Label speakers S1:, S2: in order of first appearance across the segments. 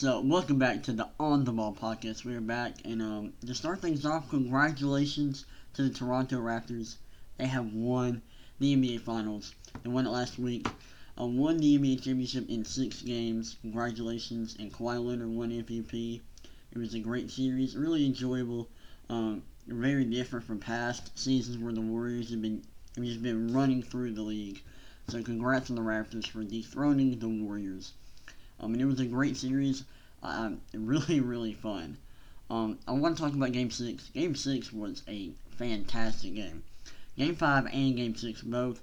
S1: So, welcome back to the On the Ball podcast. We are back, and um, to start things off, congratulations to the Toronto Raptors. They have won the NBA Finals. They won it last week. Uh, won the NBA championship in six games. Congratulations, and Kawhi Leonard won MVP. It was a great series, really enjoyable. Um, very different from past seasons where the Warriors have been have just been running through the league. So, congrats on the Raptors for dethroning the Warriors. I mean, it was a great series. Um, really, really fun. Um, I want to talk about Game 6. Game 6 was a fantastic game. Game 5 and Game 6 both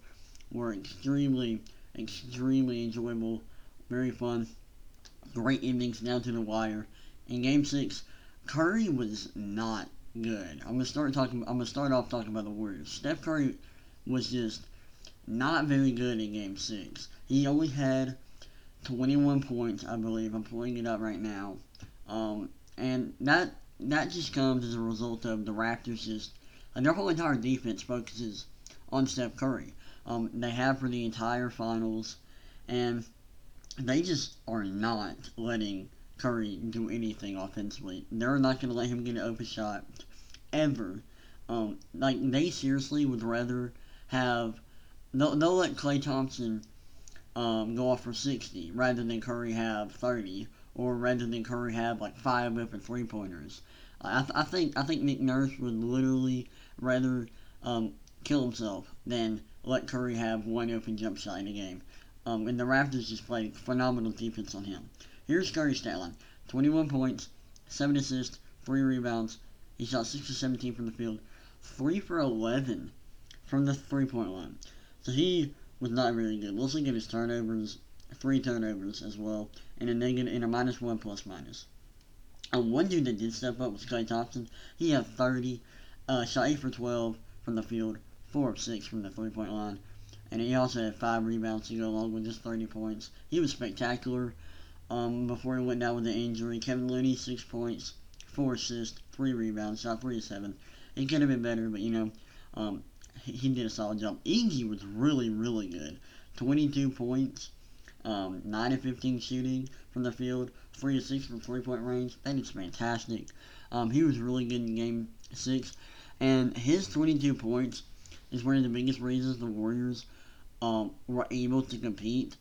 S1: were extremely, extremely enjoyable. Very fun. Great endings down to the wire. In Game 6, Curry was not good. I'm gonna start talking. I'm gonna start off talking about the Warriors. Steph Curry was just not very good in Game Six. He only had 21 points, I believe. I'm pulling it up right now. Um, and that that just comes as a result of the Raptors just and their whole entire defense focuses on Steph Curry. Um, they have for the entire finals, and they just are not letting Curry do anything offensively. They're not going to let him get an open shot ever. Um, like they seriously would rather have they'll, they'll let Klay Thompson um, go off for 60 rather than Curry have 30 or rather than Curry have like five open three pointers. I, th- I think I think Nick Nurse would literally rather um, kill himself than let Curry have one open jump shot in a game. Um, and the Raptors just played phenomenal defense on him. Here's Curry's stat line: 21 points, 7 assists, 3 rebounds. He shot 6 of 17 from the field, 3 for 11 from the three point line. So he was not really good. Look at his turnovers, three turnovers as well, and a negative and a minus one plus minus. And one dude that did step up was Klay Thompson. He had 30, uh, shot 8 for 12 from the field, 4 of 6 from the three point line, and he also had 5 rebounds to go along with his 30 points. He was spectacular um, before he went down with the injury. Kevin Looney, 6 points, 4 assists, 3 rebounds, shot 3 of 7. It could have been better, but you know, um, he did a solid job. Iggy was really, really good. 22 points, um, 9 of 15 shooting from the field, 3 of 6 from three point range. That is fantastic. Um, he was really good in game 6. And his 22 points is one of the biggest reasons the Warriors um, were able to compete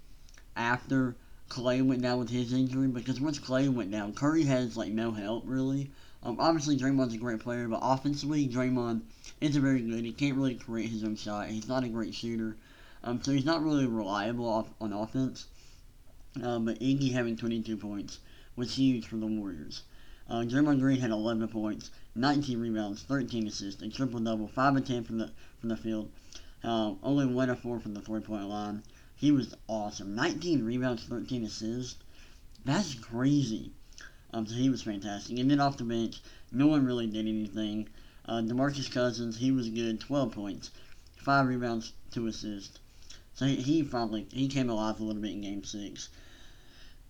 S1: after Klay went down with his injury. Because once Klay went down, Curry has like no help really. Um, obviously, Draymond's a great player, but offensively, Draymond isn't very good. He can't really create his own shot. He's not a great shooter. Um, so he's not really reliable off, on offense. Um, but Iggy having 22 points was huge for the Warriors. Uh, Draymond Green had 11 points, 19 rebounds, 13 assists, a triple double, 5 of 10 from the from the field. Um, only 1 of 4 from the three point line. He was awesome. 19 rebounds, 13 assists. That's crazy. Um, so he was fantastic. And then off the bench, no one really did anything. Uh, DeMarcus Cousins, he was good, 12 points, 5 rebounds, 2 assists. So he, he finally, he came alive a little bit in Game 6.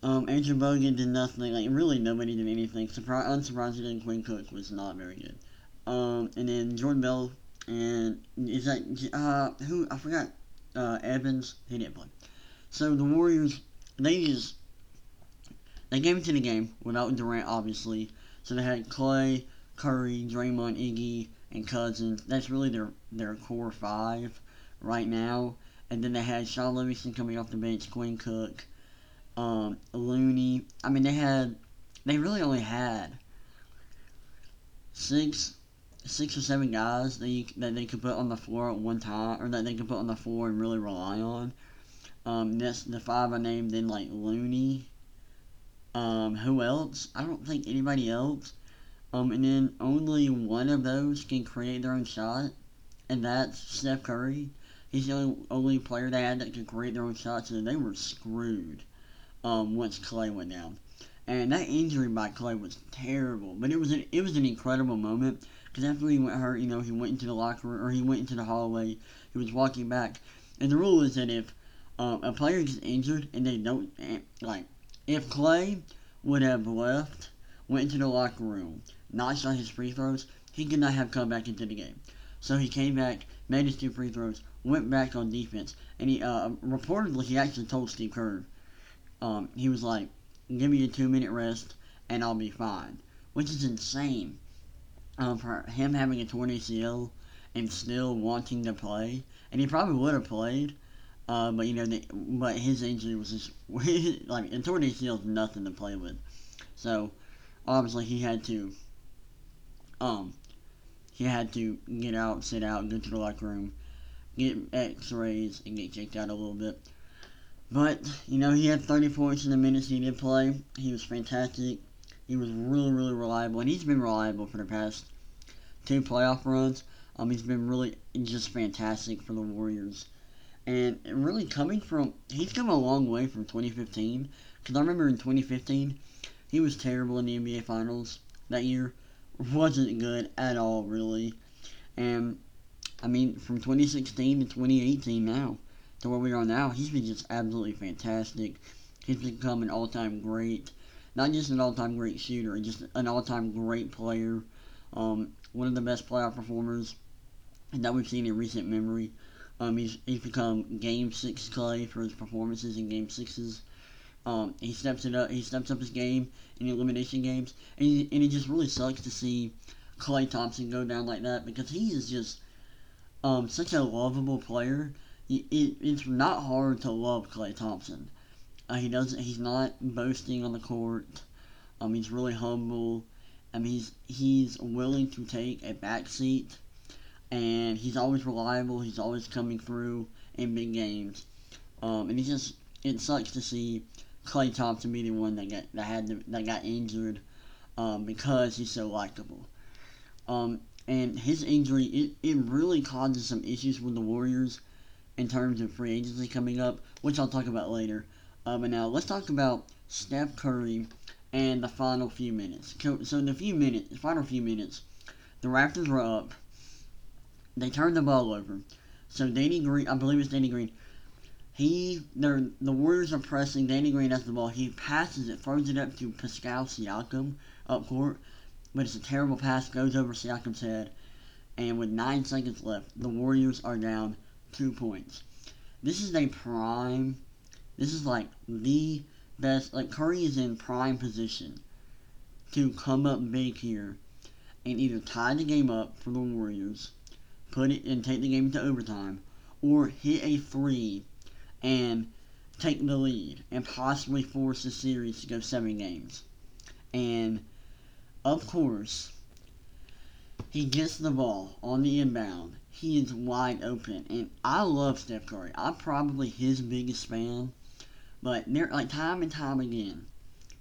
S1: Um, Andrew Bogut did nothing. Like, really nobody did anything. Surpri- unsurprisingly, Quinn Cook was not very good. Um, and then Jordan Bell and, is that, uh, who, I forgot, uh, Evans, he didn't play. So the Warriors, they just they came into the game without Durant, obviously. So they had Klay, Curry, Draymond, Iggy, and Cousins. That's really their their core five right now. And then they had Shaun Livingston coming off the bench, Quinn Cook, um, Looney. I mean, they had they really only had six six or seven guys that, you, that they could put on the floor at one time, or that they could put on the floor and really rely on. Um, that's the five I named. Then like Looney, um, who else? I don't think anybody else. Um, and then only one of those can create their own shot, and that's Steph Curry. He's the only, only player they had that can create their own shot, so they were screwed um, once Klay went down. And that injury by Klay was terrible, but it was an it was an incredible moment because after he went hurt, you know, he went into the locker room or he went into the hallway. He was walking back, and the rule is that if um, a player gets injured and they don't eh, like if Klay would have left, went into the locker room, not shot his free throws, he could not have come back into the game. So he came back, made his two free throws, went back on defense, and he uh, reportedly he actually told Steve Kerr, um, he was like, give me a two minute rest, and I'll be fine, which is insane. Um, for him having a torn ACL and still wanting to play, and he probably would have played, uh, but you know, the, but his injury was just like a torn ACL is nothing to play with, so obviously he had to, um, he had to get out, sit out, go to the locker room, get X-rays, and get checked out a little bit. But you know, he had 30 points in the minutes he did play. He was fantastic. He was really, really reliable, and he's been reliable for the past two playoff runs. Um, he's been really just fantastic for the Warriors. And really coming from, he's come a long way from 2015. Because I remember in 2015, he was terrible in the NBA Finals that year. Wasn't good at all, really. And, I mean, from 2016 to 2018 now, to where we are now, he's been just absolutely fantastic. He's become an all time great. Not just an all time great shooter, just an all time great player. Um, one of the best playoff performers that we've seen in recent memory. Um, he's, he's become Game Six Klay for his performances in Game Sixes. Um, he steps it up. He steps up his game in elimination games, and he, and it just really sucks to see Klay Thompson go down like that because he is just um, such a lovable player. It, it, it's not hard to love Klay Thompson. Uh, he doesn't. He's not boasting on the court. Um, he's really humble. I mean, he's he's willing to take a back seat and he's always reliable. He's always coming through in big games. Um, and he just it sucks to see Klay Thompson be the one that got that had that got injured um, because he's so likable. Um, and his injury it, it really causes some issues with the Warriors in terms of free agency coming up, which I'll talk about later. Uh, but now let's talk about Steph Curry and the final few minutes. So, so in the few minutes, the final few minutes, the Raptors were up they turned the ball over. So Danny Green, I believe it's Danny Green. He, the Warriors are pressing. Danny Green has the ball. He passes it, throws it up to Pascal Siakam up court, but it's a terrible pass. Goes over Siakam's head, and with nine seconds left, the Warriors are down two points. This is a prime. This is like the best. Like Curry is in prime position to come up big here and either tie the game up for the Warriors put it and take the game to overtime, or hit a three and take the lead and possibly force the series to go seven games. And of course, he gets the ball on the inbound. He is wide open, and I love Steph Curry. I'm probably his biggest fan, but there, like time and time again,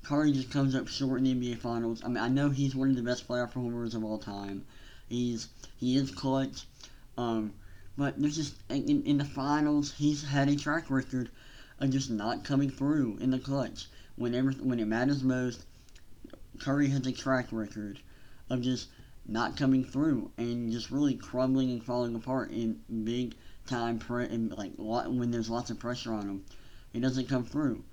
S1: Curry just comes up short in the NBA Finals. I mean, I know he's one of the best playoff performers of all time. He's he is clutch. Um, but there's just in, in the finals, he's had a track record of just not coming through in the clutch. Whenever when it matters most, Curry has a track record of just not coming through and just really crumbling and falling apart in big time pre- like when there's lots of pressure on him. He doesn't come through.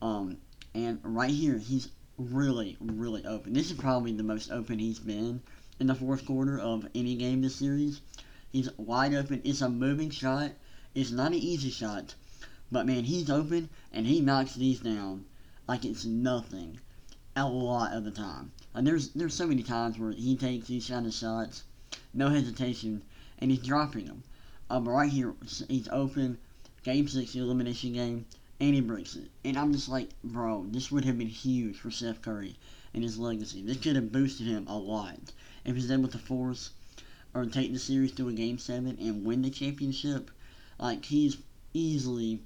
S1: Um, and right here, he's really, really open. This is probably the most open he's been in the fourth quarter of any game this series. He's wide open. It's a moving shot. It's not an easy shot. But man, he's open and he knocks these down like it's nothing. A lot of the time. And there's there's so many times where he takes these kind of shots, no hesitation, and he's dropping them. But right here, he's open. Game six, the elimination game, and he breaks it. And I'm just like, bro, this would have been huge for Steph Curry and his legacy. This could have boosted him a lot if he's able to force or take the series to a game seven and win the championship, like he's easily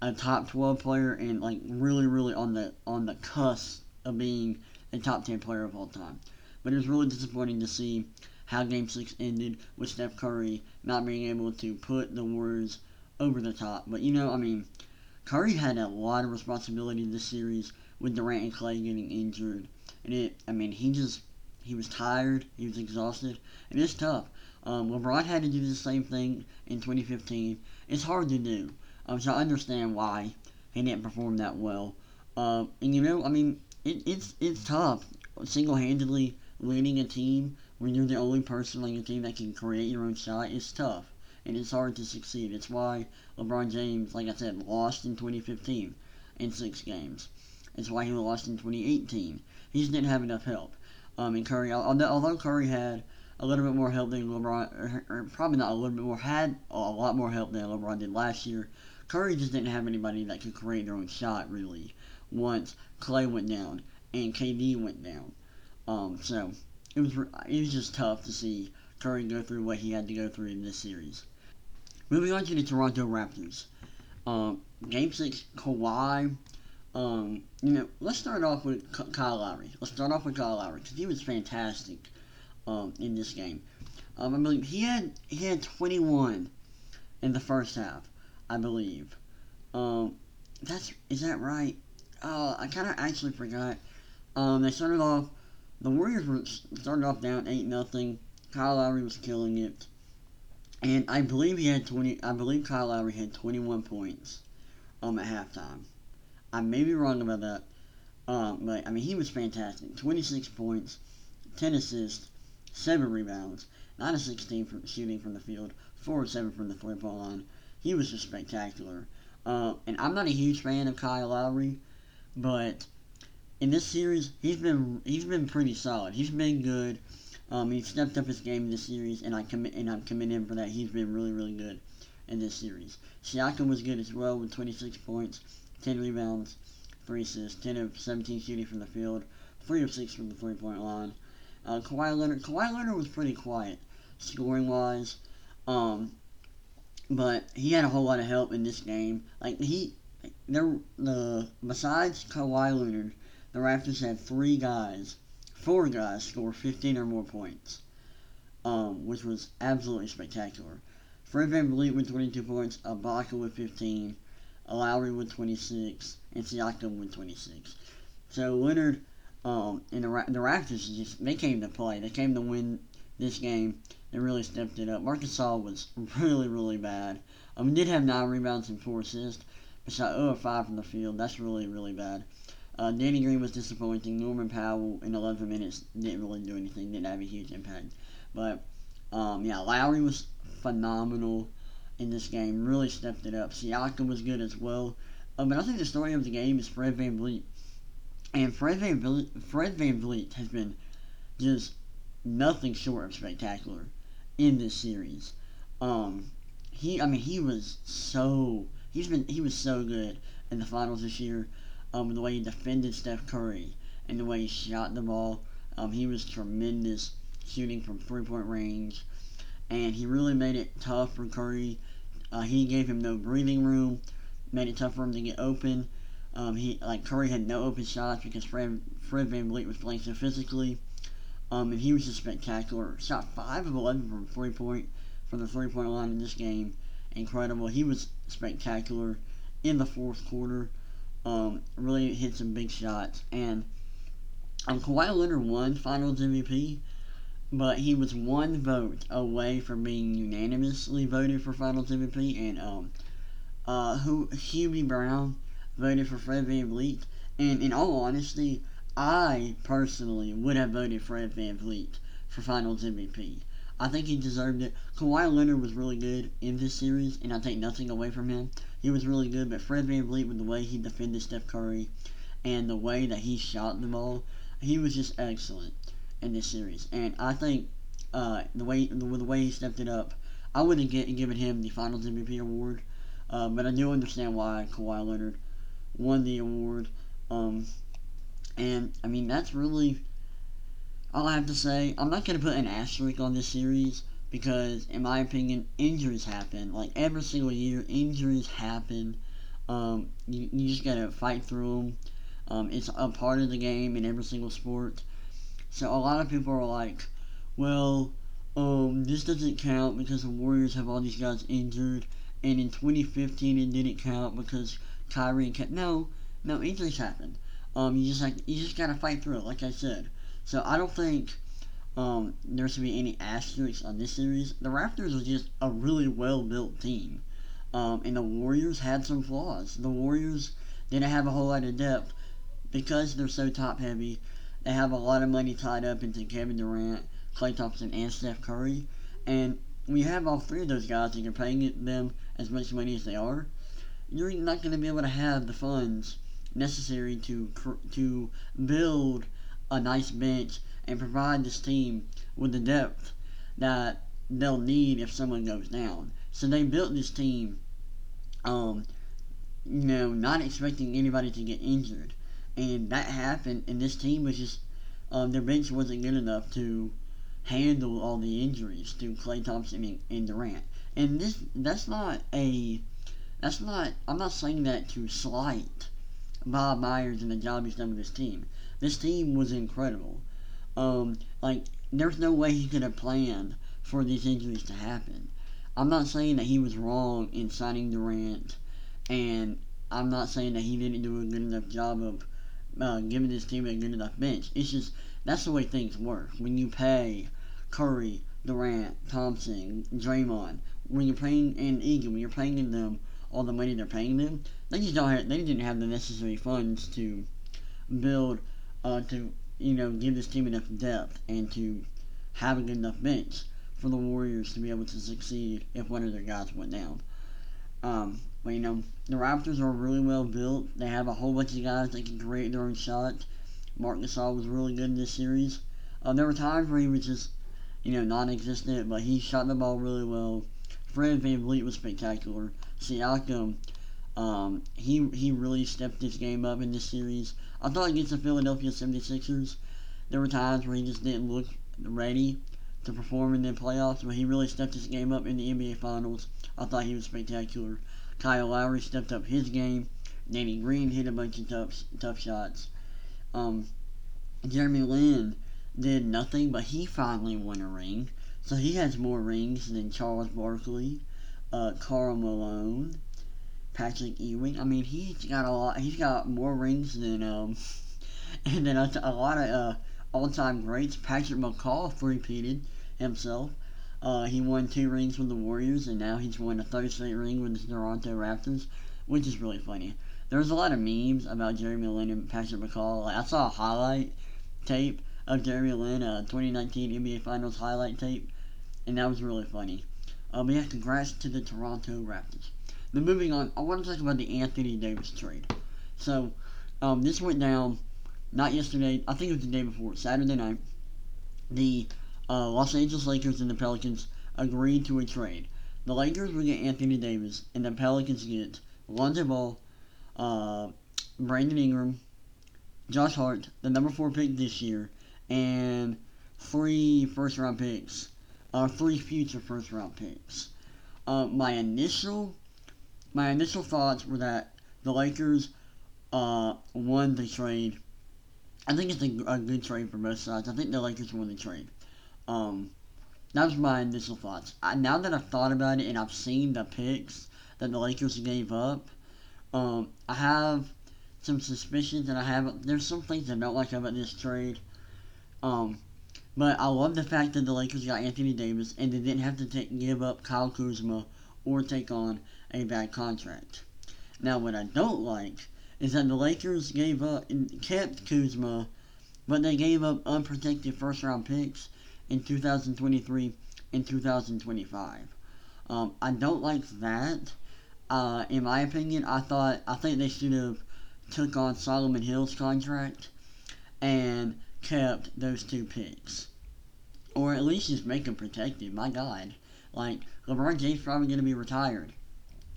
S1: a top twelve player and like really, really on the on the cusp of being a top ten player of all time. But it was really disappointing to see how Game Six ended with Steph Curry not being able to put the Warriors over the top. But you know, I mean, Curry had a lot of responsibility in this series with Durant and Klay getting injured, and it. I mean, he just he was tired. He was exhausted. And it's tough. Um, LeBron had to do the same thing in 2015. It's hard to do. Um, so I understand why he didn't perform that well. Um, and you know, I mean, it, it's it's tough single-handedly leading a team when you're the only person on your team that can create your own shot. It's tough and it's hard to succeed. It's why LeBron James, like I said, lost in 2015 in six games. It's why he lost in 2018. He just didn't have enough help. Um, and Curry, although Curry had a little bit more help than LeBron, or, or probably not a little bit more, had a lot more help than LeBron did last year. Curry just didn't have anybody that could create their own shot really. Once Clay went down and KD went down, um, so it was it was just tough to see Curry go through what he had to go through in this series. Moving on to the Toronto Raptors. Um, game six, Kawhi. Um, you know, let's start off with Kyle Lowry. Let's start off with Kyle Lowry because he was fantastic um, in this game. Um, I believe he had he had 21 in the first half. I believe. Um, that's is that right? Uh, I kind of actually forgot. Um, they started off. The Warriors were started off down eight nothing. Kyle Lowry was killing it, and I believe he had 20. I believe Kyle Lowry had 21 points. Um, at halftime. I may be wrong about that. Um, but I mean he was fantastic. 26 points, 10 assists, seven rebounds, nine of 16 from shooting from the field, four of seven from the three-point line. He was just spectacular. Uh, and I'm not a huge fan of Kyle Lowry, but in this series he's been he's been pretty solid. He's been good. Um, he stepped up his game in this series, and I commit and I'm committing him for that. He's been really really good in this series. Siakam was good as well with 26 points, 10 rebounds, 3 assists, 10 of 17 shooting from the field, 3 of 6 from the three-point line. Uh, Kawhi Leonard, Kawhi Leonard was pretty quiet, scoring wise, um, but he had a whole lot of help in this game. Like he, there, the besides Kawhi Leonard, the Raptors had three guys, four guys score 15 or more points, um, which was absolutely spectacular. Fred VanVleet with 22 points, Ibaka with 15, Lowry with 26, and Siakam with 26. So Leonard um, and the the Raptors just they came to play. They came to win this game. They really stepped it up. Gasol was really really bad. Um, he did have nine rebounds and four assists, but shot 0 5 from the field. That's really really bad. Uh, Danny Green was disappointing. Norman Powell in 11 minutes didn't really do anything. Didn't have a huge impact. But um, yeah, Lowry was phenomenal in this game. Really stepped it up. Siakam was good as well. Um, but I think the story of the game is Fred VanVleet. And Fred VanVleet, Fred VanVleet has been just nothing short of spectacular in this series. Um, he, I mean, he was so he's been he was so good in the finals this year. Um, the way he defended Steph Curry and the way he shot the ball. Um, he was tremendous shooting from three point range, and he really made it tough for Curry. Uh, he gave him no breathing room, made it tough for him to get open. Um, he like Curry had no open shots because Fred Fred VanVleet was playing so physically. Um, and he was just spectacular. Shot five of eleven from three point from the three point line in this game. Incredible. He was spectacular in the fourth quarter. Um, really hit some big shots. And um, Kawhi Leonard won Finals MVP, but he was one vote away from being unanimously voted for Finals MVP. And um, uh, who Hubie Brown voted for Fred Van VanVleet. And in all honesty, I personally would have voted Fred Van VanVleet for Finals MVP. I think he deserved it. Kawhi Leonard was really good in this series, and I take nothing away from him. He was really good, but Fred Van VanVleet, with the way he defended Steph Curry and the way that he shot the ball, he was just excellent in this series. And I think uh, the way the, the way he stepped it up, I would have given him the Finals MVP award. Uh, but I do understand why Kawhi Leonard won the award. Um, and I mean that's really all I have to say. I'm not gonna put an asterisk on this series because, in my opinion, injuries happen. Like every single year, injuries happen. Um, you, you just gotta fight through them. Um, it's a part of the game in every single sport. So a lot of people are like, well, um, this doesn't count because the Warriors have all these guys injured, and in 2015 it didn't count because Kyrie and Ke- no, no injuries happen. Um, you just like you just gotta fight through it, like I said. So I don't think um there should be any asterisks on this series. The Raptors was just a really well built team. Um, and the Warriors had some flaws. The Warriors didn't have a whole lot of depth because they're so top heavy. They have a lot of money tied up into Kevin Durant, Klay Thompson, and Steph Curry. And we have all three of those guys, and you're paying them as much money as they are you're not going to be able to have the funds necessary to to build a nice bench and provide this team with the depth that they'll need if someone goes down. So they built this team, um, you know, not expecting anybody to get injured, and that happened. And this team was just, um, their bench wasn't good enough to handle all the injuries to Klay Thompson and, and Durant. And this, that's not a, that's not. I'm not saying that to slight Bob Myers and the job he's done with this team. This team was incredible. Um, like there's no way he could have planned for these injuries to happen. I'm not saying that he was wrong in signing Durant, and I'm not saying that he didn't do a good enough job of uh, giving this team a good enough bench. It's just that's the way things work. When you pay Curry, Durant, Thompson, Draymond, when you're paying and Egan, when you're paying them all the money they're paying them, they just don't have, they didn't have the necessary funds to build uh, to you know give this team enough depth and to have a good enough bench for the Warriors to be able to succeed if one of their guys went down. Um, but you know, the Raptors are really well built. They have a whole bunch of guys that can create their own shots. Marc Gasol was really good in this series. Uh, there were times where he was just, you know, non-existent, but he shot the ball really well. Fred VanVleet was spectacular. Siakam, um, he he really stepped his game up in this series. I thought against the Philadelphia 76ers, there were times where he just didn't look ready to perform in the playoffs, but he really stepped his game up in the NBA Finals. I thought he was spectacular. Kyle Lowry stepped up his game. Danny Green hit a bunch of tough tough shots. Um, Jeremy Lin did nothing, but he finally won a ring. So he has more rings than Charles Barkley, uh, Karl Malone, Patrick Ewing. I mean, he's got a lot. He's got more rings than um, and then a, a lot of uh, all-time greats. Patrick McCaw repeated himself. Uh, he won two rings with the Warriors, and now he's won a third straight ring with the Toronto Raptors, which is really funny. There's a lot of memes about Jeremy Lin and Patrick McCaw. Like, I saw a highlight tape of Jeremy Lin, a 2019 NBA Finals highlight tape, and that was really funny. Uh, but yeah, congrats to the Toronto Raptors. Then moving on, I want to talk about the Anthony Davis trade. So, um, this went down not yesterday. I think it was the day before, Saturday night. The uh, Los Angeles Lakers and the Pelicans agreed to a trade. The Lakers will get Anthony Davis, and the Pelicans get Lonzo Ball, uh, Brandon Ingram, Josh Hart, the number four pick this year, and three first round picks, uh, three future first round picks. Uh, my initial, my initial thoughts were that the Lakers uh, won the trade I think it's a, a, good trade for both sides. I think the Lakers won the trade. Um, that was my initial thoughts. I, now that I've thought about it and I've seen the picks that the Lakers gave up, um, I have some suspicions and I have there's some things I don't like about this trade. Um, but I love the fact that the Lakers got Anthony Davis and they didn't have to take, give up Kyle Kuzma or take on a bad contract. Now, what I don't like is that the Lakers gave up and kept Kuzma, but they gave up unprotected first round picks in 2023 and 2025. Um, I don't like that. Uh, in my opinion, I thought I think they should have took on Solomon Hill's contract and kept those two picks, or at least just make them protected. My God, like LeBron James probably going to be retired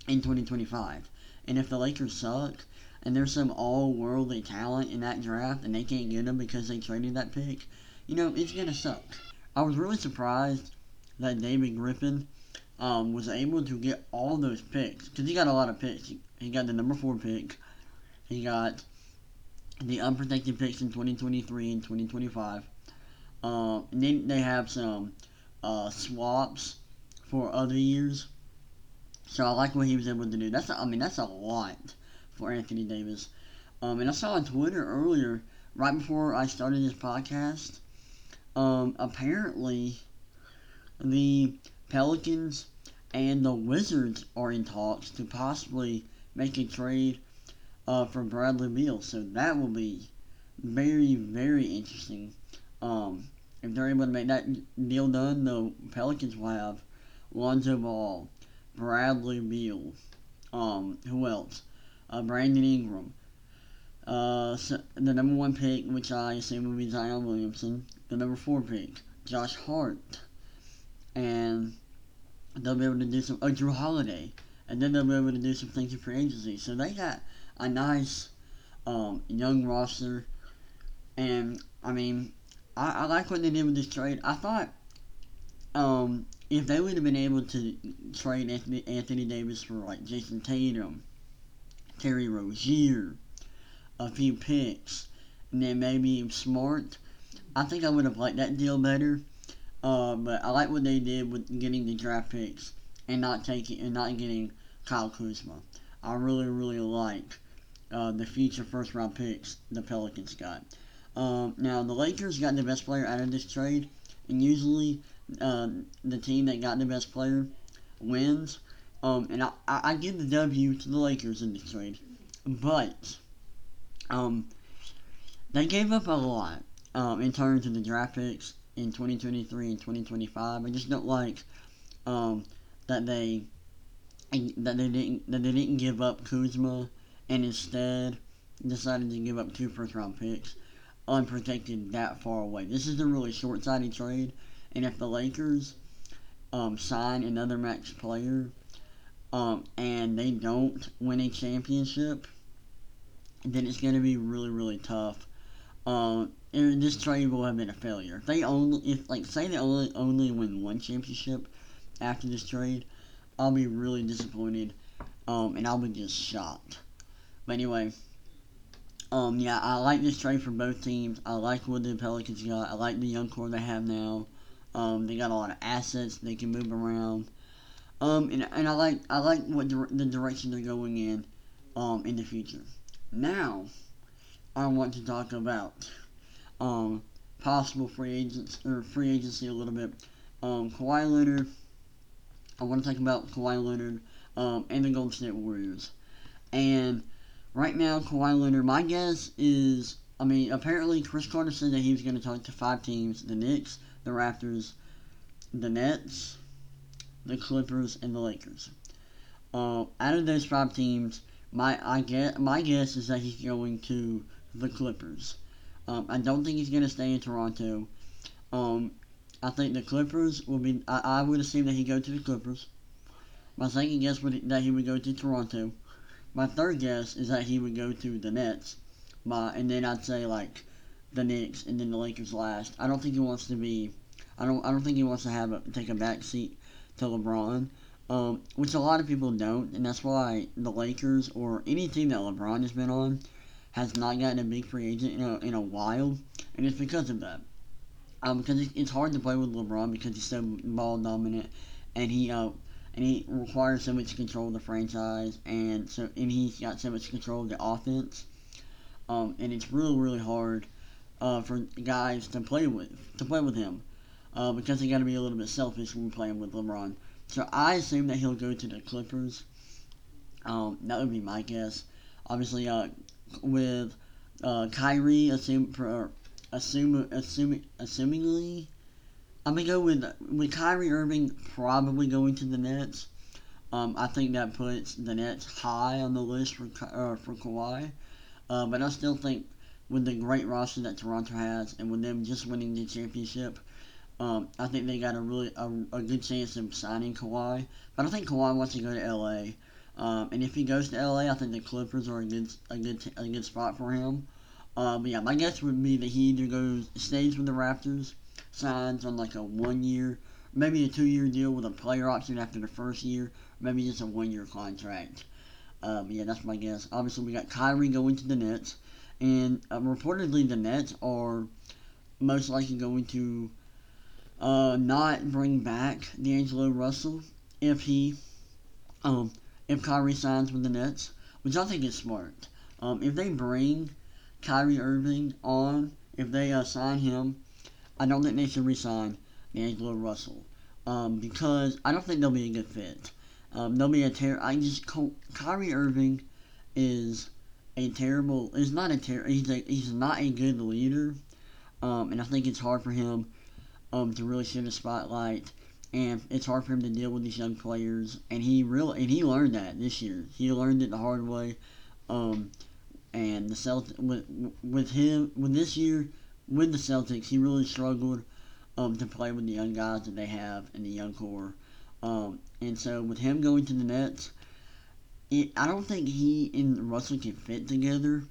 S1: in 2025, and if the Lakers suck, and there's some all worldly talent in that draft and they can't get him because they traded that pick, you know, it's going to suck. I was really surprised that David Griffin um, was able to get all those picks because he got a lot of picks. He, got the number four pick, he got the unprotected picks in 2023 and 2025. Um, and then they have some uh, swaps for other years. So I like what he was able to do. That's a, I mean that's a lot for Anthony Davis. Um, and I saw on Twitter earlier, right before I started this podcast, um, apparently the Pelicans and the Wizards are in talks to possibly make a trade uh, for Bradley Beal. So that will be very, very interesting. Um, if they're able to make that deal done, the Pelicans will have Lonzo Ball, Bradley Beal, um, who else? uh, Brandon Ingram, Uh, so the number one pick, which I assume will be Zion Williamson. The number four pick, Josh Hart, and they'll be able to do some. Oh, Jrue Holiday, and then they'll be able to do some things in free agency. So they got a nice um, young roster, and I mean, I, I like what they did with this trade. I thought um, if they would have been able to trade Anthony, Anthony Davis for like Jayson Tatum, Terry Rozier, a few picks, and then maybe Smart, I think I would have liked that deal better. Uh, but I like what they did with getting the draft picks and not taking and not getting Kyle Kuzma. I really really like uh, the future first round picks the Pelicans got. Um, now the Lakers got the best player out of this trade, and usually uh, the team that got the best player wins. Um, and I, I, give the W to the Lakers in this trade, but um, they gave up a lot um, in terms of the draft picks in 2023 and 2025. I just don't like um, that they that they didn't that they didn't give up Kuzma and instead decided to give up two first round picks unprotected that far away. This is a really short sighted trade, and if the Lakers um, sign another max player um, and they don't win a championship, then it's going to be really, really tough. Um, and this trade will have been a failure. If they only, if like say they only only win one championship after this trade, I'll be really disappointed, um, and I'll be just shocked. But anyway, um, yeah, I like this trade for both teams. I like what the Pelicans got. I like the young core they have now. Um, they got a lot of assets. They can move around. Um, and, and I like I like what the, the direction they're going in, um, in the future. Now, I want to talk about, um, possible free agents or free agency a little bit. Um, Kawhi Leonard. I want to talk about Kawhi Leonard, um, and the Golden State Warriors, and right now, Kawhi Leonard, my guess is, I mean, apparently Chris Carter said that he was going to talk to five teams the Knicks, the Raptors, the Nets, the Clippers, and the Lakers. Uh, out of those five teams, my I get my guess is that he's going to the Clippers. Um, I don't think he's going to stay in Toronto. Um, I think the Clippers will be. I, I would assume that he go to the Clippers. My second guess would that he would go to Toronto. My third guess is that he would go to the Nets, my, and then I'd say like the Knicks and then the Lakers last. I don't think he wants to be. I don't. I don't think he wants to have a, take a back seat to LeBron, um, which a lot of people don't, and that's why the Lakers or any team that LeBron has been on has not gotten a big free agent in a, in a while, and it's because of that. Um, because it's hard to play with LeBron because he's so ball dominant, and he uh, and he requires so much control of the franchise, and so and he's got so much control of the offense. Um, and it's really really hard uh, for guys to play with to play with him uh, because they got to be a little bit selfish when playing with LeBron. So I assume that he'll go to the Clippers. Um, that would be my guess. Obviously, uh, with uh, Kyrie, assume, for, assume, assuming, assumingly I'm gonna go with with Kyrie Irving probably going to the Nets. Um, I think that puts the Nets high on the list for uh, for Kawhi. Uh, but I still think with the great roster that Toronto has and with them just winning the championship, um, I think they got a really a, a, good chance of signing Kawhi. But I think Kawhi wants to go to LA. Um, and if he goes to LA, I think the Clippers are a good a good a good spot for him. Uh, but yeah, my guess would be that he either goes stays with the Raptors signs on like a one year, maybe a two year deal with a player option after the first year, maybe just a one year contract. Um, yeah, that's my guess. Obviously, we got Kyrie going to the Nets, and uh, reportedly the Nets are most likely going to uh, not bring back D'Angelo Russell if he um, if Kyrie signs with the Nets, which I think is smart. Um, if they bring Kyrie Irving on, if they uh, sign him I don't think they should resign D'Angelo Russell um, because I don't think they'll be a good fit. Um, they'll be a ter- I just Kyrie Irving is a terrible. Is not a ter- He's a, he's not a good leader, um, and I think it's hard for him um, to really see the spotlight. And it's hard for him to deal with these young players, and he really and he learned that this year. He learned it the hard way, um, and the Celtics with with him with this year with the Celtics, he really struggled um, to play with the young guys that they have in the young core. Um, and so with him going to the Nets, it, I don't think he and Russell can fit together.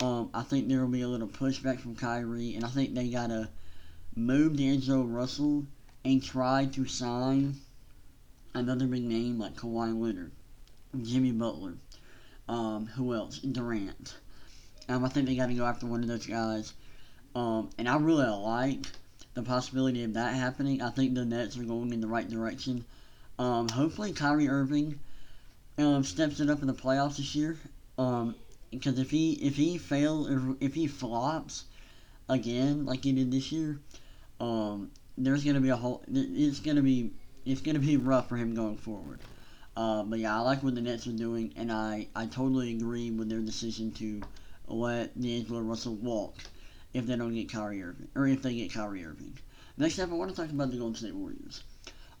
S1: Um, I think there will be a little pushback from Kyrie, and I think they gotta move D'Angelo Russell and try to sign another big name like Kawhi Leonard, Jimmy Butler, um, who else? Durant. Um, I think they got to go after one of those guys. Um, and I really like the possibility of that happening. I think the Nets are going in the right direction. Um, hopefully, Kyrie Irving um, steps it up in the playoffs this year. Um, because if he if he fails if, if he flops again like he did this year, um, there's gonna be a whole it's gonna be it's gonna be rough for him going forward. Uh, but yeah, I like what the Nets are doing, and I, I totally agree with their decision to let D'Angelo Russell walk if they don't get Kyrie Irving, or if they get Kyrie Irving. Next up, I want to talk about the Golden State Warriors.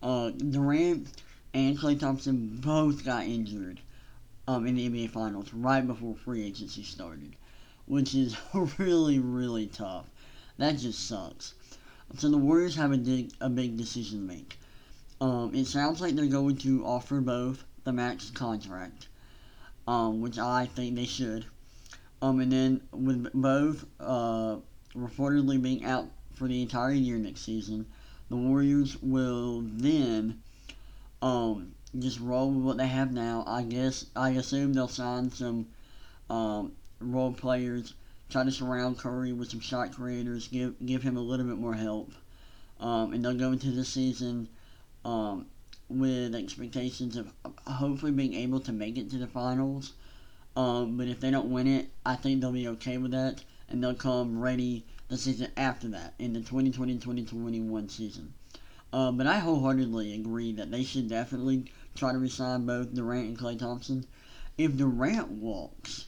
S1: Uh, Durant and Klay Thompson both got injured um, in the NBA Finals right before free agency started, which is really, really tough. That just sucks. So the Warriors have a big, a big decision to make. Um, it sounds like they're going to offer both the max contract, um, which I think they should. Um, and then with both uh, reportedly being out for the entire year next season, the Warriors will then um, just roll with what they have now. I guess I assume they'll sign some um, role players, try to surround Curry with some shot creators, give give him a little bit more help, um, and they'll go into the season um, with expectations of hopefully being able to make it to the finals. Um, but if they don't win it, I think they'll be okay with that, and they'll come ready the season after that in the 2020-2021 season. Uh, but I wholeheartedly agree that they should definitely try to resign both Durant and Klay Thompson. If Durant walks,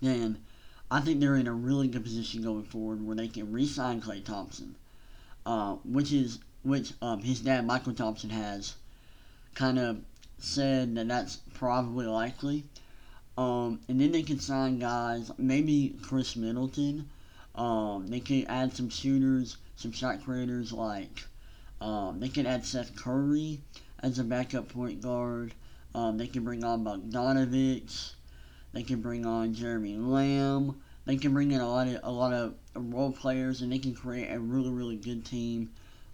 S1: then I think they're in a really good position going forward where they can re-sign Klay Thompson, uh, which is which um, his dad Mychal Thompson has kind of said that that's probably likely. Um, and then they can sign guys, maybe Khris Middleton. Um, they can add some shooters, some shot creators like um, they can add Seth Curry as a backup point guard. Um, they can bring on Bogdanovich. They can bring on Jeremy Lamb. They can bring in a lot of a lot of role players, and they can create a really really good team.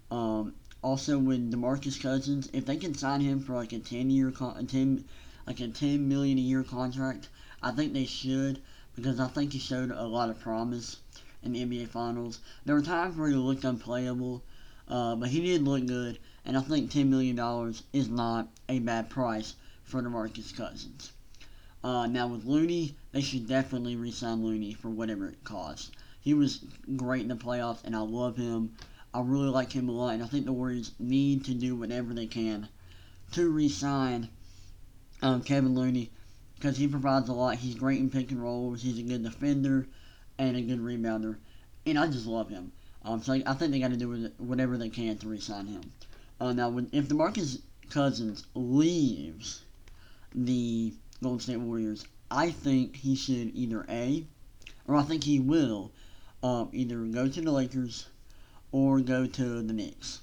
S1: Um, also with Demarcus Cousins, if they can sign him for like a ten year con- ten like a ten million a year contract, I think they should because I think he showed a lot of promise in the NBA Finals. There were times where he looked unplayable, uh, but he did look good, and I think ten million dollars is not a bad price for Demarcus Cousins. Uh, now with Looney, they should definitely re-sign Looney for whatever it costs. He was great in the playoffs, and I love him. I really like him a lot, and I think the Warriors need to do whatever they can to re-sign um, Kevin Looney because he provides a lot. He's great in pick and rolls. He's a good defender and a good rebounder, and I just love him. Um, so I think they got to do whatever they can to re-sign him. Uh, now, when, if DeMarcus Cousins leaves the Golden State Warriors, I think he should either a, or I think he will, um, either go to the Lakers or go to the Knicks.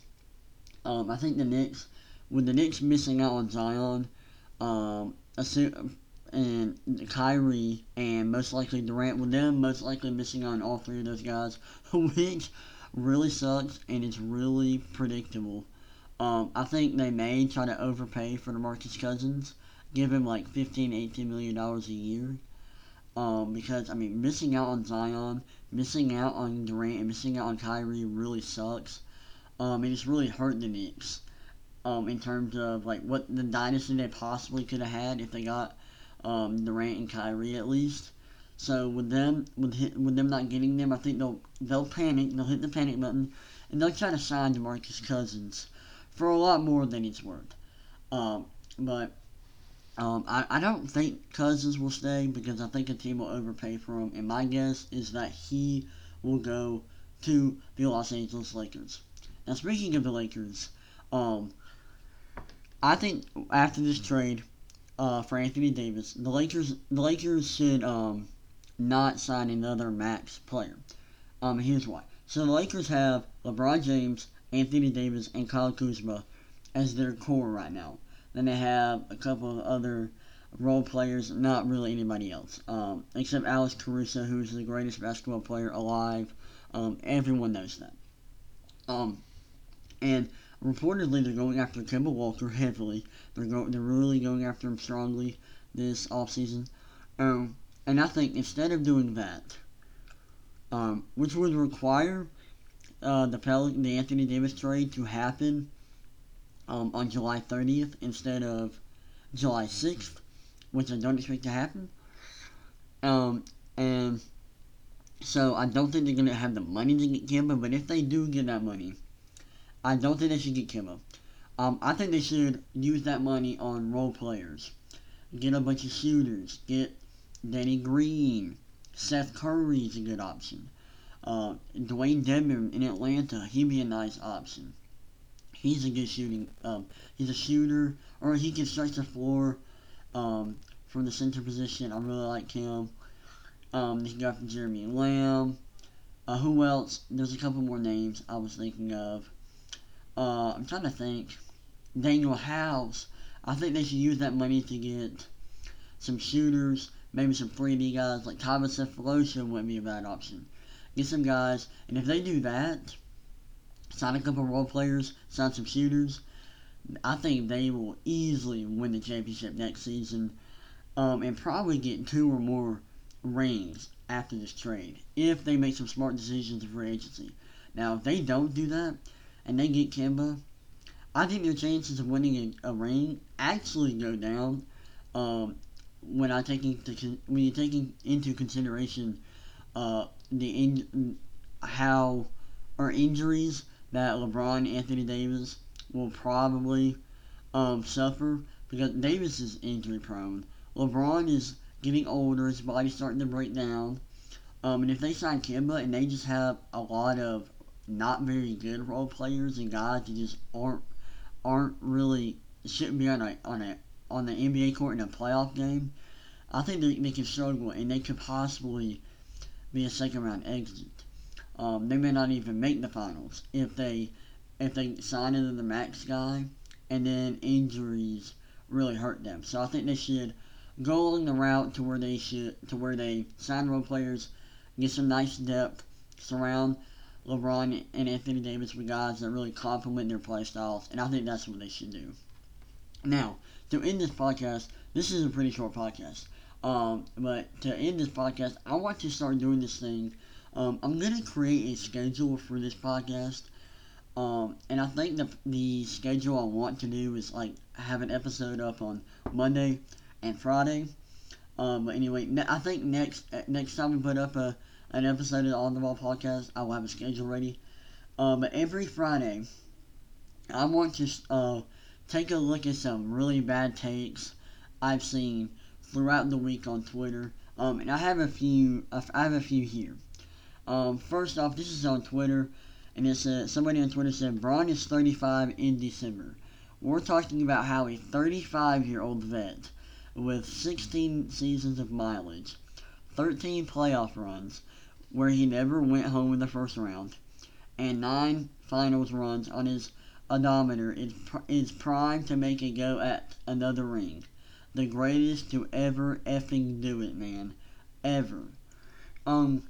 S1: Um, I think the Knicks, with the Knicks missing out on Zion, um, and Kyrie, and most likely Durant, with them most likely missing out on all three of those guys, which really sucks and it's really predictable. Um, I think they may try to overpay for DeMarcus Cousins, give him like 15, 18 million dollars a year. Um, because I mean, missing out on Zion, missing out on Durant, and missing out on Kyrie really sucks. Um, and it's really hurt the Knicks. Um, in terms of like what the dynasty they possibly could have had if they got um, Durant and Kyrie at least. So with them, with hit, with them not getting them, I think they'll they'll panic. They'll hit the panic button, and they'll try to sign DeMarcus Cousins for a lot more than he's worth. Um, but um, I, I don't think Cousins will stay because I think a team will overpay for him, and my guess is that he will go to the Los Angeles Lakers. Now, speaking of the Lakers, um, I think after this trade, uh, for Anthony Davis. The Lakers the Lakers should um, not sign another max player. Um, here's why. So the Lakers have LeBron James, Anthony Davis, and Kyle Kuzma as their core right now. Then they have a couple of other role players, not really anybody else, um, except Alex Caruso, who's the greatest basketball player alive. Um, everyone knows that. Um, and reportedly, they're going after Kemba Walker heavily. They're go- they're really going after him strongly this offseason. Um, and I think instead of doing that, um, which would require uh, the Pel- the Anthony Davis trade to happen um, on July 30th instead of July 6th, which I don't expect to happen. Um, and so I don't think they're going to have the money to get Kemba, but if they do get that money, I don't think they should get Kemba. Um, I think they should use that money on role players. Get a bunch of shooters. Get Danny Green. Seth Curry is a good option. Uh, Dewayne Dedmon in Atlanta, he'd be a nice option. He's a good shooting. Um, he's a shooter, or he can stretch the floor um, from the center position. I really like him. Um, you got Jeremy Lamb. Uh, who else? There's a couple more names I was thinking of. Uh, I'm trying to think. Danuel House. I think they should use that money to get some shooters, maybe some 3D guys like Thomas Sefolosha wouldn't be a bad option. Get some guys, and if they do that, sign a couple of role players, sign some shooters, I think they will easily win the championship next season, um, and probably get two or more rings after this trade if they make some smart decisions free agency. Now, if they don't do that and they get Kemba, I think their chances of winning a, a ring actually go down. Um, when I take into when you take into consideration uh, the in, how or injuries that LeBron, Anthony Davis will probably um, suffer because Davis is injury prone. LeBron is getting older, his body's starting to break down. Um, and if they sign Kemba and they just have a lot of not very good role players and guys that just aren't aren't really shouldn't be on a on a on the NBA court in a playoff game, I think they, they can struggle and they could possibly be a second round exit. Um, they may not even make the finals if they if they sign into the max guy and then injuries really hurt them. So I think they should go along the route to where they should to where they sign role players, get some nice depth, surround LeBron and Anthony Davis with guys that really complement their play styles, and I think that's what they should do. Now, to end this podcast, this is a pretty short podcast. Um, but to end this podcast, I want to start doing this thing. Um, I'm gonna create a schedule for this podcast. Um, and I think the the schedule I want to do is like have an episode up on Monday and Friday. Um, but anyway, ne- I think next next time we put up a an episode of the On the Ball podcast, I will have a schedule ready. Um, but every Friday, I want to uh, take a look at some really bad takes I've seen throughout the week on Twitter. Um, and I have a few. I have a few here. Um, first off, this is on Twitter, and it's uh, somebody on Twitter said Bron is 35 in December. We're talking about how a 35 year old vet with 16 seasons of mileage, 13 playoff runs, where he never went home in the first round, and 9 finals runs on his odometer is, is primed to make a go at another ring. The greatest to ever effing do it, man. Ever. Um,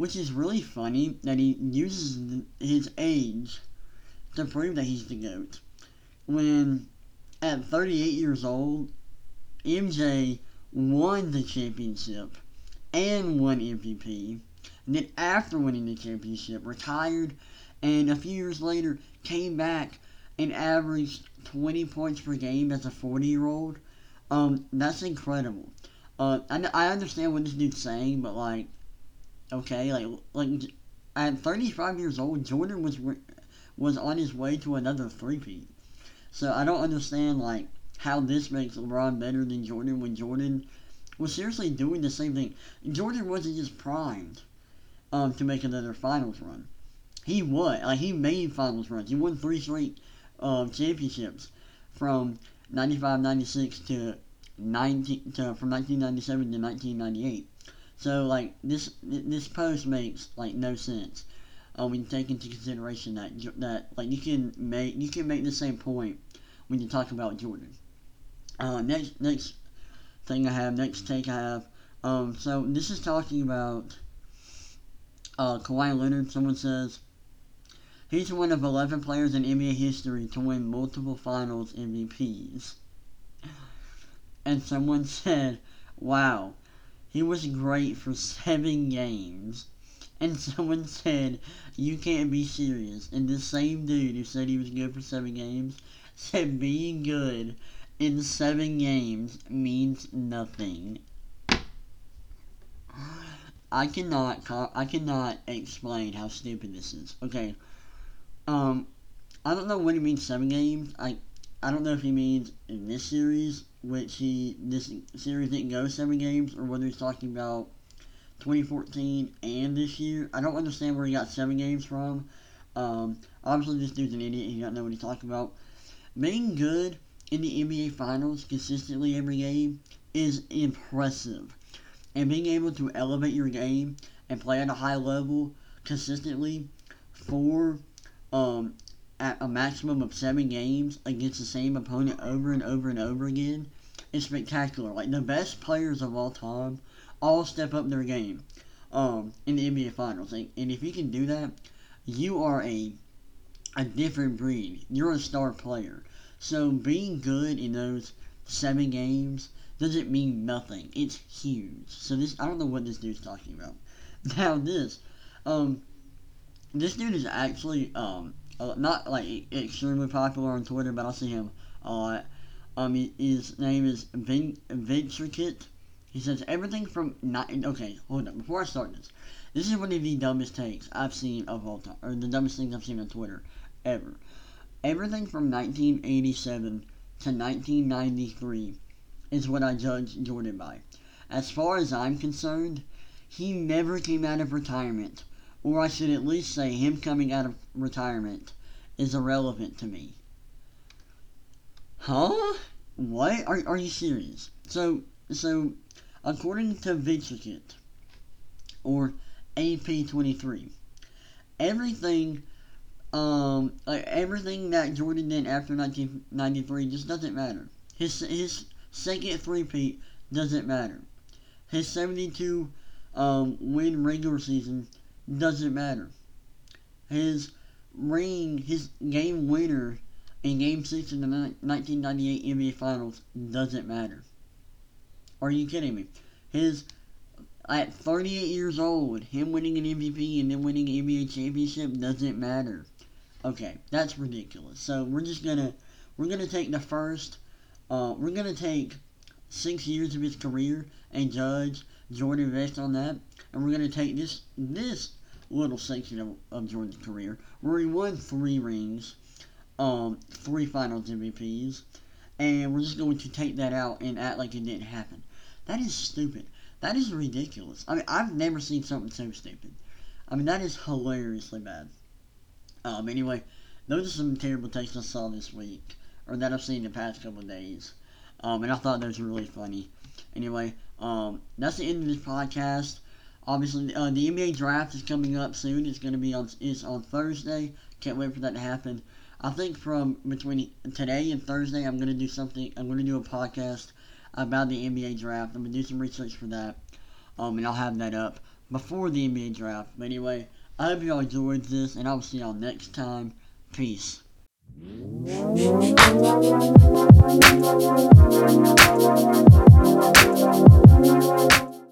S1: which is really funny that he uses his age to prove that he's the GOAT. When at 38 years old, MJ won the championship and won MVP. And then after winning the championship, retired, and a few years later came back and averaged 20 points per game as a 40 year old. Um, that's incredible. Uh, I, I understand what this dude's saying, but like, okay, like like at 35 years old, Jordan was was on his way to another three-peat. So I don't understand like how this makes LeBron better than Jordan when Jordan was seriously doing the same thing. Jordan wasn't just primed um, to make another finals run. He was like he made finals runs. He won three straight uh, championships from 95, 96 to 19 to, from 1997 to 1998. So like this this post makes like no sense. Uh, when you take into consideration that that like you can make you can make the same point when you talk about Jordan. Uh, next next thing I have next take I have um so this is talking about uh Kawhi Leonard. Someone says he's one of 11 players in NBA history to win multiple Finals MVPs. And someone said, "Wow, he was great for seven games." And someone said, You can't be serious. And the same dude who said he was good for seven games said being good in seven games means nothing. I cannot I cannot explain how stupid this is. Okay. Um I don't know what he means seven games. I I don't know if he means in this series, which he this series didn't go seven games, or whether he's talking about 2014 and this year. I don't understand where he got seven games from. Um, obviously, this dude's an idiot. He don't know what he's talking about. Being good in the NBA Finals consistently every game is impressive. And being able to elevate your game and play at a high level consistently for um, at a maximum of seven games against the same opponent over and over and over again is spectacular. Like the best players of all time all step up their game um, in the NBA Finals. And, and if you can do that, you are a a different breed. You're a star player. So being good in those seven games doesn't mean nothing. It's huge. So this I don't know what this dude's talking about. Now this, um, this dude is actually um uh, not like extremely popular on Twitter, but I see him a lot. Um, his name is Vin Kit. He says everything from nine. Okay, hold on. Before I start this, this is one of the dumbest takes I've seen of all time, or the dumbest things I've seen on Twitter ever. Everything from 1987 to 1993 is what I judge Jordan by. As far as I'm concerned, he never came out of retirement, or I should at least say him coming out of retirement is irrelevant to me. Huh? What? Are, are you serious? So, so According to VentureKit, or AP23, everything, um, like everything that Jordan did after 1993 just doesn't matter. His his second three-peat doesn't matter. His 72 um, win regular season doesn't matter. His ring, his game winner in Game 6 in the 1998 NBA Finals doesn't matter. Are you kidding me? His at 38 years old, him winning an MVP and then winning an NBA championship doesn't matter. Okay, that's ridiculous. So we're just gonna we're gonna take the first uh, we're gonna take six years of his career and judge Jordan based on that, and we're gonna take this this little section of, of Jordan's career where he won three rings, um, three Finals MVPs, and we're just going to take that out and act like it didn't happen. That is stupid. That is ridiculous. I mean, I've never seen something so stupid. I mean, that is hilariously bad. Um, anyway, those are some terrible takes I saw this week, or that I've seen the past couple days. Um, and I thought those were really funny. Anyway, um, that's the end of this podcast. Obviously, uh, the NBA draft is coming up soon. It's going to be on It's on Thursday. Can't wait for that to happen. I think from between today and Thursday, I'm going to do something. I'm going to do a podcast about the NBA draft. I'm going to do some research for that, um, and I'll have that up before the NBA draft. But anyway, I hope y'all enjoyed this, and I'll see y'all next time. Peace.